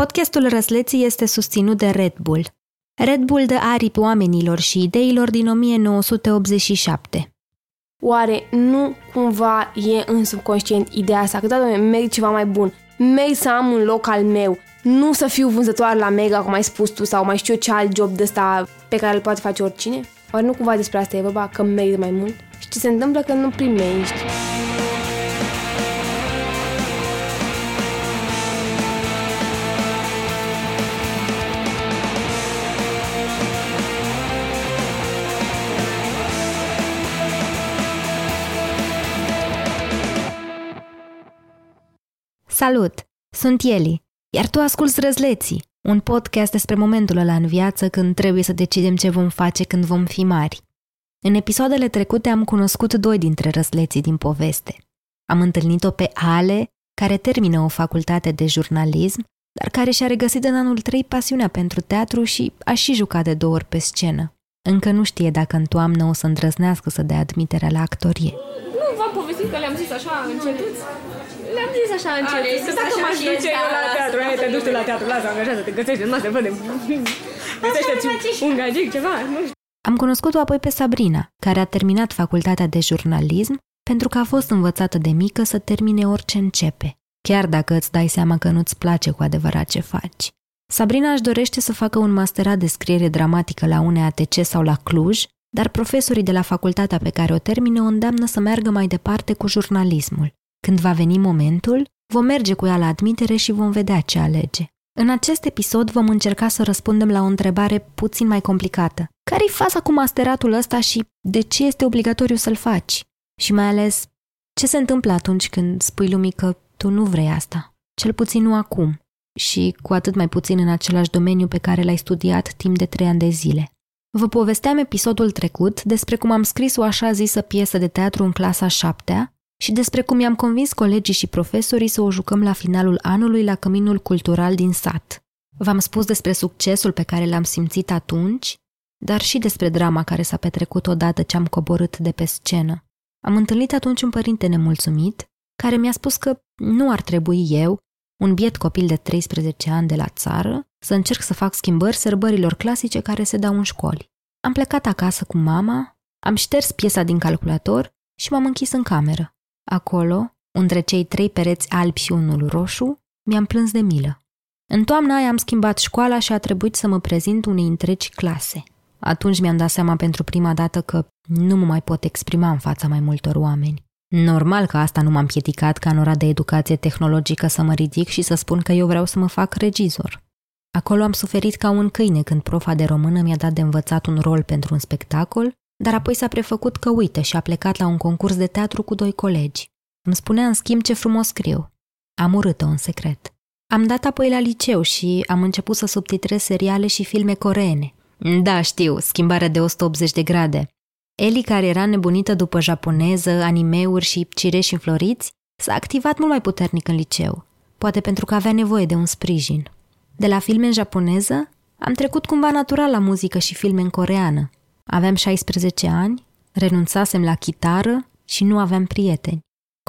Podcastul Răsleții este susținut de Red Bull. Red Bull dă aripi oamenilor și ideilor din 1987. Oare nu cumva e în subconștient ideea asta că da, doamne, merg ceva mai bun, merg să am un loc al meu, nu să fiu vânzătoare la Mega, cum ai spus tu, sau mai știu eu ce alt job de ăsta pe care îl poate face oricine? Oare nu cumva despre asta e vorba, că merg mai mult? Și ce se întâmplă când nu primești? Salut! Sunt Eli, iar tu asculți Răzleții, un podcast despre momentul ăla în viață când trebuie să decidem ce vom face când vom fi mari. În episoadele trecute am cunoscut doi dintre răzleții din poveste. Am întâlnit-o pe Ale, care termină o facultate de jurnalism, dar care și-a regăsit în anul 3 pasiunea pentru teatru și a și jucat de două ori pe scenă. Încă nu știe dacă în toamnă o să îndrăznească să dea admiterea la actorie. Nu v-am povestit că le-am zis așa încetuți? Le-am zis așa încetuți, că dacă m-aș duce eu la teatru, hai, te duci tu la teatru, lasă, angajează-te, găsește în masă, fă Găsește-ți un gagic, ceva, nu știu. Am cunoscut-o apoi pe Sabrina, care a terminat facultatea de jurnalism pentru că a fost învățată de mică să termine orice începe, chiar dacă îți dai seama că nu-ți place cu adevărat ce faci. Sabrina își dorește să facă un masterat de scriere dramatică la UNEATC sau la Cluj, dar profesorii de la facultatea pe care o termină o îndeamnă să meargă mai departe cu jurnalismul. Când va veni momentul, vom merge cu ea la admitere și vom vedea ce alege. În acest episod vom încerca să răspundem la o întrebare puțin mai complicată. Care-i faza cu masteratul ăsta și de ce este obligatoriu să-l faci? Și mai ales, ce se întâmplă atunci când spui lumii că tu nu vrei asta? Cel puțin nu acum. Și cu atât mai puțin în același domeniu pe care l-ai studiat timp de trei ani de zile. Vă povesteam episodul trecut despre cum am scris o așa zisă piesă de teatru în clasa șaptea și despre cum i-am convins colegii și profesorii să o jucăm la finalul anului la Căminul Cultural din sat. V-am spus despre succesul pe care l-am simțit atunci, dar și despre drama care s-a petrecut odată ce am coborât de pe scenă. Am întâlnit atunci un părinte nemulțumit, care mi-a spus că nu ar trebui eu, un biet copil de 13 ani de la țară, să încerc să fac schimbări sărbărilor clasice care se dau în școli. Am plecat acasă cu mama, am șters piesa din calculator și m-am închis în cameră. Acolo, între cei trei pereți albi și unul roșu, mi-am plâns de milă. În toamna aia am schimbat școala și a trebuit să mă prezint unei întregi clase. Atunci mi-am dat seama pentru prima dată că nu mă mai pot exprima în fața mai multor oameni. Normal că asta nu m-a împiedicat ca în ora de educație tehnologică să mă ridic și să spun că eu vreau să mă fac regizor. Acolo am suferit ca un câine când profa de română mi-a dat de învățat un rol pentru un spectacol, dar apoi s-a prefăcut că uită și a plecat la un concurs de teatru cu doi colegi. Îmi spunea în schimb ce frumos scriu. Am urât-o în secret. Am dat apoi la liceu și am început să subtitrez seriale și filme coreene. Da, știu, schimbarea de 180 de grade. Eli, care era nebunită după japoneză, animeuri și cireși înfloriți, s-a activat mult mai puternic în liceu, poate pentru că avea nevoie de un sprijin. De la filme în japoneză, am trecut cumva natural la muzică și filme în coreană. Aveam 16 ani, renunțasem la chitară și nu aveam prieteni.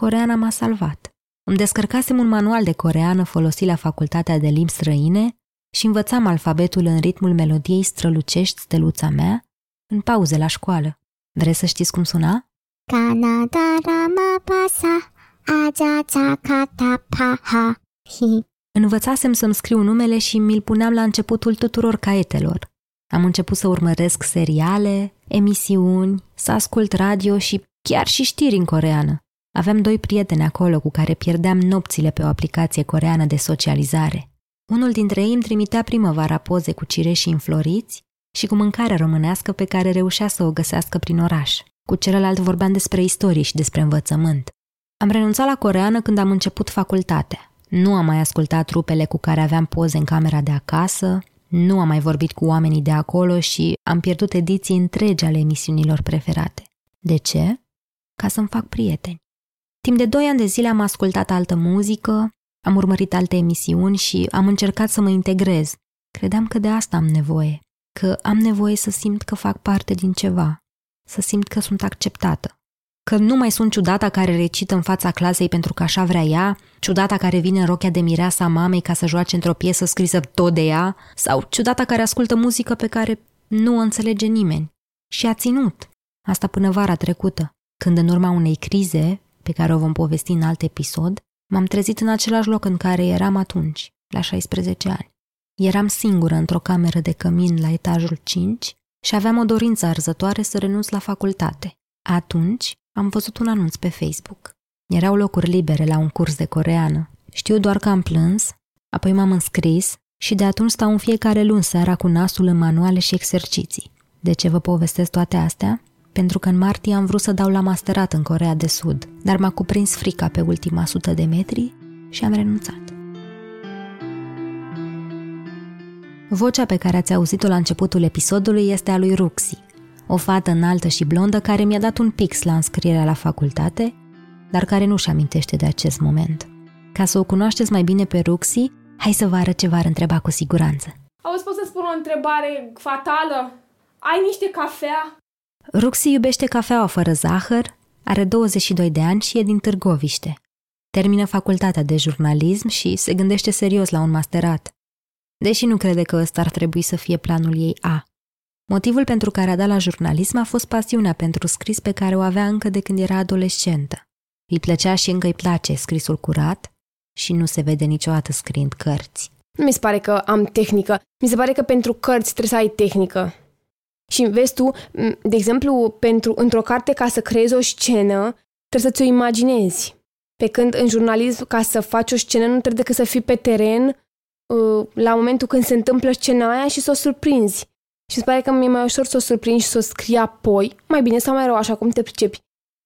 Coreana m-a salvat. Îmi descărcasem un manual de coreană folosit la facultatea de limbi străine și învățam alfabetul în ritmul melodiei strălucești steluța mea în pauze la școală. Vreți să știți cum suna? Canada rama pasa, aja ha hi. Învățasem să-mi scriu numele și mi-l puneam la începutul tuturor caietelor. Am început să urmăresc seriale, emisiuni, să ascult radio și chiar și știri în coreană. Aveam doi prieteni acolo cu care pierdeam nopțile pe o aplicație coreană de socializare. Unul dintre ei îmi trimitea primăvara poze cu cireși înfloriți și cu mâncarea românească pe care reușea să o găsească prin oraș. Cu celălalt vorbeam despre istorie și despre învățământ. Am renunțat la coreană când am început facultatea. Nu am mai ascultat trupele cu care aveam poze în camera de acasă, nu am mai vorbit cu oamenii de acolo și am pierdut ediții întregi ale emisiunilor preferate. De ce? Ca să-mi fac prieteni. Timp de doi ani de zile am ascultat altă muzică, am urmărit alte emisiuni și am încercat să mă integrez. Credeam că de asta am nevoie, că am nevoie să simt că fac parte din ceva, să simt că sunt acceptată. Că nu mai sunt ciudata care recită în fața clasei pentru că așa vrea ea, ciudata care vine în rochea de mireasa mamei ca să joace într-o piesă scrisă tot de ea, sau ciudata care ascultă muzică pe care nu o înțelege nimeni. Și a ținut. Asta până vara trecută, când în urma unei crize, pe care o vom povesti în alt episod, m-am trezit în același loc în care eram atunci, la 16 ani. Eram singură într-o cameră de cămin la etajul 5 și aveam o dorință arzătoare să renunț la facultate. Atunci am văzut un anunț pe Facebook. Erau locuri libere la un curs de coreană. Știu doar că am plâns, apoi m-am înscris și de atunci stau în fiecare luni seara cu nasul în manuale și exerciții. De ce vă povestesc toate astea? Pentru că în martie am vrut să dau la masterat în Corea de Sud, dar m-a cuprins frica pe ultima sută de metri și am renunțat. Vocea pe care ați auzit-o la începutul episodului este a lui Ruxi, o fată înaltă și blondă care mi-a dat un pix la înscrierea la facultate, dar care nu-și amintește de acest moment. Ca să o cunoașteți mai bine pe Ruxi, hai să vă arăt ce v-ar întreba cu siguranță. Auzi, pot să spun o întrebare fatală? Ai niște cafea? Ruxi iubește cafeaua fără zahăr, are 22 de ani și e din Târgoviște. Termină facultatea de jurnalism și se gândește serios la un masterat. Deși nu crede că ăsta ar trebui să fie planul ei A. Motivul pentru care a dat la jurnalism a fost pasiunea pentru scris pe care o avea încă de când era adolescentă. Îi plăcea și încă îi place scrisul curat și nu se vede niciodată scriind cărți. Nu mi se pare că am tehnică. Mi se pare că pentru cărți trebuie să ai tehnică. Și vezi tu, de exemplu, pentru într-o carte ca să creezi o scenă, trebuie să ți-o imaginezi. Pe când în jurnalism, ca să faci o scenă, nu trebuie decât să fii pe teren uh, la momentul când se întâmplă scena aia și să o surprinzi. Și se pare că mi-e mai ușor să o surprinzi și să o scrii apoi, mai bine sau mai rău, așa cum te pricepi,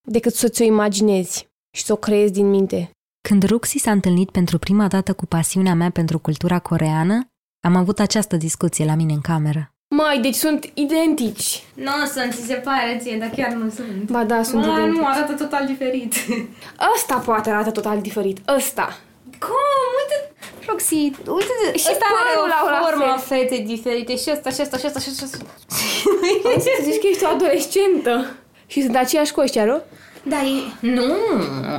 decât să ți-o imaginezi și să o creezi din minte. Când Ruxi s-a întâlnit pentru prima dată cu pasiunea mea pentru cultura coreană, am avut această discuție la mine în cameră. Mai, deci sunt identici. Nu sunt, ți se pare ție, dar chiar nu sunt. Ba da, sunt Ma, identici. nu, arată total diferit. Ăsta poate arată total diferit. Ăsta. Cum? Uite, Roxy, uite, Și ăsta are părul au la o formă fel. fete diferite și ăsta, și ăsta, și ăsta, și ăsta, și ăsta. Ai să zici că ești o adolescentă. Și sunt aceeași cu ăștia, nu? Da, e... Nu,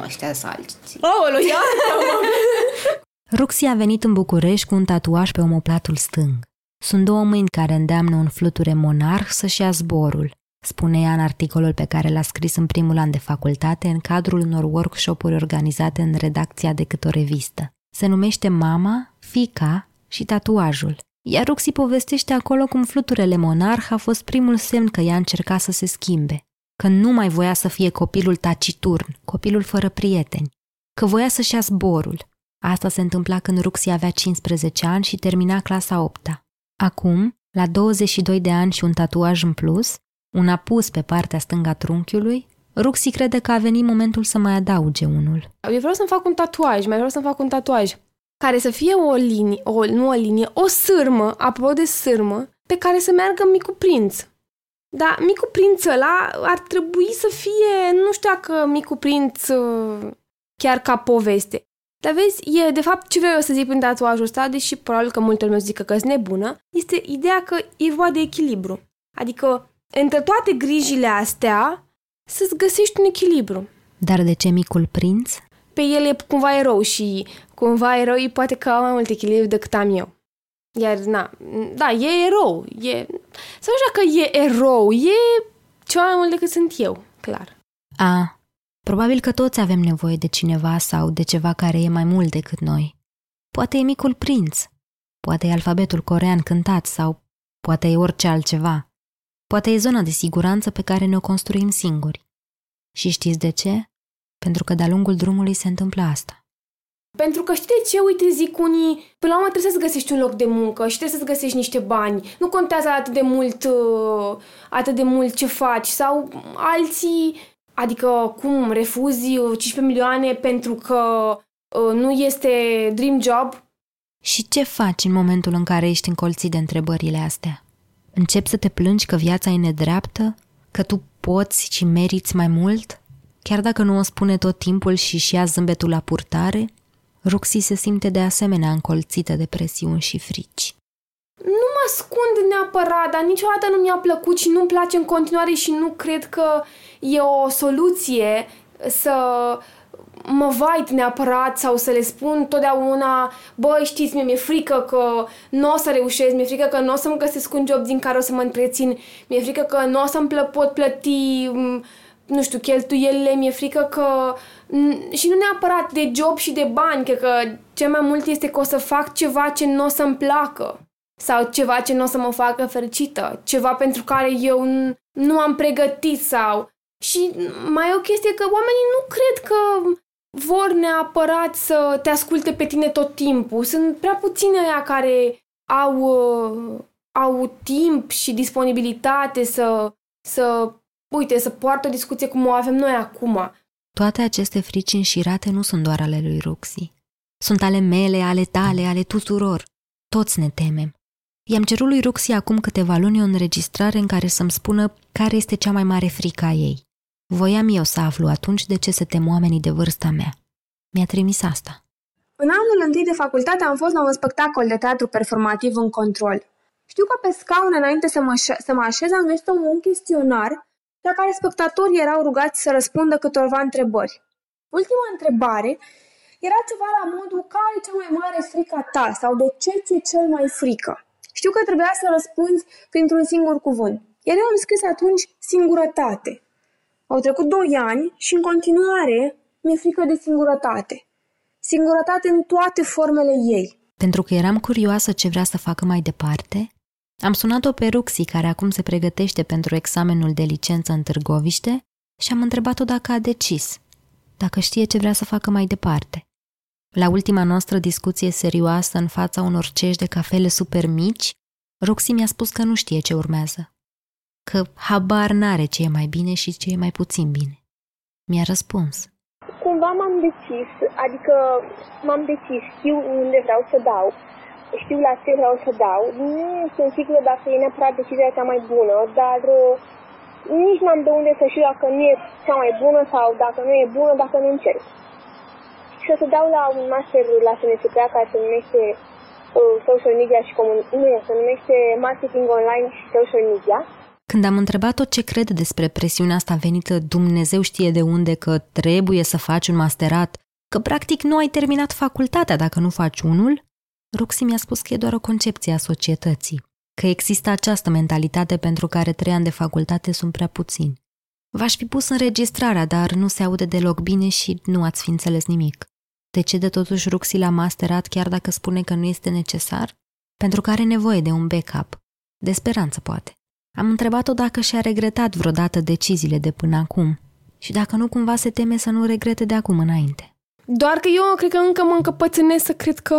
ăștia sunt alții. Aolo, ia! Ruxi a venit în București cu un tatuaj pe omoplatul stâng. Sunt două mâini care îndeamnă un fluture monarh să-și ia zborul, spune ea în articolul pe care l-a scris în primul an de facultate în cadrul unor workshop-uri organizate în redacția de câte o revistă. Se numește Mama, Fica și Tatuajul. Iar Ruxi povestește acolo cum fluturele monarh a fost primul semn că ea încerca să se schimbe, că nu mai voia să fie copilul taciturn, copilul fără prieteni, că voia să-și ia zborul. Asta se întâmpla când Ruxi avea 15 ani și termina clasa 8 -a. Acum, la 22 de ani și un tatuaj în plus, un apus pe partea stângă a trunchiului, Ruxi crede că a venit momentul să mai adauge unul. Eu vreau să-mi fac un tatuaj, mai vreau să-mi fac un tatuaj care să fie o linie, o, nu o linie, o sârmă, apropo de sârmă, pe care să meargă Micu Prinț. Dar Micu Prinț ăla ar trebui să fie, nu știu dacă Micu Prinț uh, chiar ca poveste. Dar vezi, e de fapt ce vreau eu să zic prin tatuajul ăsta, deși probabil că multă lume o să zică că sunt nebună, este ideea că e vorba de echilibru. Adică, între toate grijile astea, să-ți găsești un echilibru. Dar de ce micul prinț? Pe el e cumva erou și cumva eroii poate că au mai mult echilibru decât am eu. Iar, na, da, e erou. E, să nu știu dacă e erou, e ceva mai mult decât sunt eu, clar. A, probabil că toți avem nevoie de cineva sau de ceva care e mai mult decât noi. Poate e micul prinț, poate e alfabetul corean cântat sau poate e orice altceva. Poate e zona de siguranță pe care ne-o construim singuri. Și știți de ce? Pentru că de-a lungul drumului se întâmplă asta. Pentru că știi de ce? Uite, zic unii, până la urmă trebuie să-ți găsești un loc de muncă și trebuie să-ți găsești niște bani. Nu contează atât de mult, uh, atât de mult ce faci. Sau alții, adică cum, refuzi uh, 15 milioane pentru că uh, nu este dream job? Și ce faci în momentul în care ești încolțit de întrebările astea? Începi să te plângi că viața e nedreaptă? Că tu poți și meriți mai mult? Chiar dacă nu o spune tot timpul și și ia zâmbetul la purtare, Ruxi se simte de asemenea încolțită de presiuni și frici. Nu mă ascund neapărat, dar niciodată nu mi-a plăcut și nu-mi place în continuare și nu cred că e o soluție să mă vait neapărat sau să le spun totdeauna, băi, știți, mie mi-e frică că nu o să reușesc, mi-e frică că nu o să-mi găsesc un job din care o să mă întrețin, mi-e frică că nu o să-mi plă- pot plăti, m, nu știu, cheltuielile, mi-e frică că... n- Și nu neapărat de job și de bani, cred că cel mai mult este că o să fac ceva ce nu o să-mi placă sau ceva ce nu o să mă facă fericită, ceva pentru care eu n- nu am pregătit sau... Și mai e o chestie că oamenii nu cred că vor neapărat să te asculte pe tine tot timpul. Sunt prea puține aia care au, uh, au timp și disponibilitate să, să, uite, să poartă o discuție cum o avem noi acum. Toate aceste frici înșirate nu sunt doar ale lui Roxy. Sunt ale mele, ale tale, ale tuturor. Toți ne temem. I-am cerut lui Roxy acum câteva luni o înregistrare în care să-mi spună care este cea mai mare frică a ei. Voiam eu să aflu atunci de ce se tem oamenii de vârsta mea. Mi-a trimis asta. În anul întâi de facultate am fost la un spectacol de teatru performativ în control. Știu că pe scaune înainte să mă, aș- să mă așez am găsit un chestionar la care spectatorii erau rugați să răspundă câtorva întrebări. Ultima întrebare era ceva la modul care e cea mai mare frică a ta sau de ce ți-e cel mai frică. Știu că trebuia să răspunzi printr-un singur cuvânt. Iar eu am scris atunci singurătate. Au trecut doi ani și în continuare mi-e frică de singurătate. Singurătate în toate formele ei. Pentru că eram curioasă ce vrea să facă mai departe, am sunat-o pe Ruxi, care acum se pregătește pentru examenul de licență în Târgoviște, și am întrebat-o dacă a decis, dacă știe ce vrea să facă mai departe. La ultima noastră discuție serioasă în fața unor cești de cafele super mici, Ruxi mi-a spus că nu știe ce urmează, că habar n-are ce e mai bine și ce e mai puțin bine. Mi-a răspuns. Cumva m-am decis, adică m-am decis, știu unde vreau să dau, știu la ce vreau să dau. Nu sunt sigură dacă e neapărat decizia cea mai bună, dar uh, nici n-am de unde să știu dacă nu e cea mai bună sau dacă nu e bună, dacă nu încerc. Și o să dau la un master la SNSP care se numește uh, Social Media și Comun... Nu, se numește Marketing Online și Social Media. Când am întrebat-o ce crede despre presiunea asta venită Dumnezeu știe de unde că trebuie să faci un masterat, că practic nu ai terminat facultatea dacă nu faci unul, Roxy mi-a spus că e doar o concepție a societății, că există această mentalitate pentru care trei ani de facultate sunt prea puțini. V-aș fi pus înregistrarea, dar nu se aude deloc bine și nu ați fi înțeles nimic. De ce de totuși Roxy l-a masterat chiar dacă spune că nu este necesar? Pentru că are nevoie de un backup. De speranță, poate. Am întrebat-o dacă și-a regretat vreodată deciziile de până acum și dacă nu cumva se teme să nu regrete de acum înainte. Doar că eu cred că încă mă încăpățânesc să cred că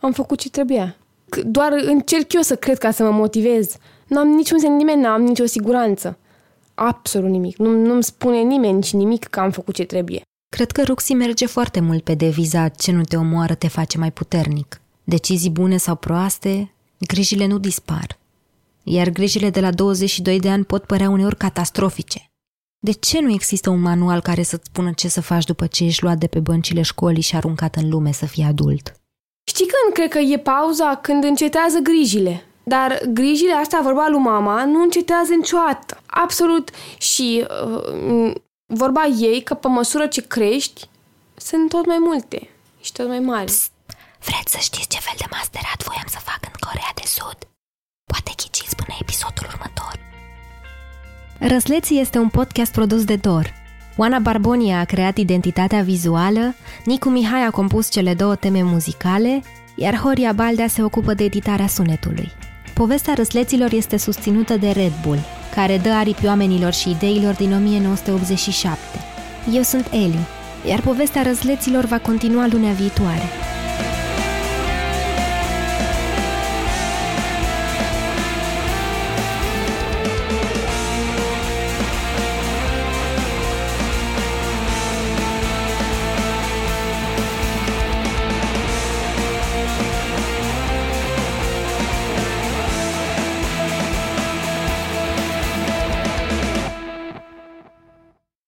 am făcut ce trebuia. C- Doar încerc eu să cred ca să mă motivez. N-am niciun sentiment, n-am nicio siguranță. Absolut nimic. Nu, nu-mi spune nimeni nici nimic că am făcut ce trebuie. Cred că Roxy merge foarte mult pe deviza ce nu te omoară te face mai puternic. Decizii bune sau proaste, grijile nu dispar. Iar grijile de la 22 de ani pot părea uneori catastrofice. De ce nu există un manual care să-ți spună ce să faci după ce ești luat de pe băncile școlii și aruncat în lume să fii adult? Știi când cred că e pauza? Când încetează grijile. Dar grijile astea, vorba lui mama, nu încetează niciodată. Absolut. Și uh, vorba ei că pe măsură ce crești, sunt tot mai multe și tot mai mari. Vreți să știți ce fel de masterat voiam să fac în Corea de Sud? Poate ghiciți până episodul următor. Răsleții este un podcast produs de Dor. Oana Barbonia a creat identitatea vizuală, Nicu Mihai a compus cele două teme muzicale, iar Horia Baldea se ocupă de editarea sunetului. Povestea Răsleților este susținută de Red Bull, care dă aripi oamenilor și ideilor din 1987. Eu sunt Eli, iar povestea Răsleților va continua lunea viitoare.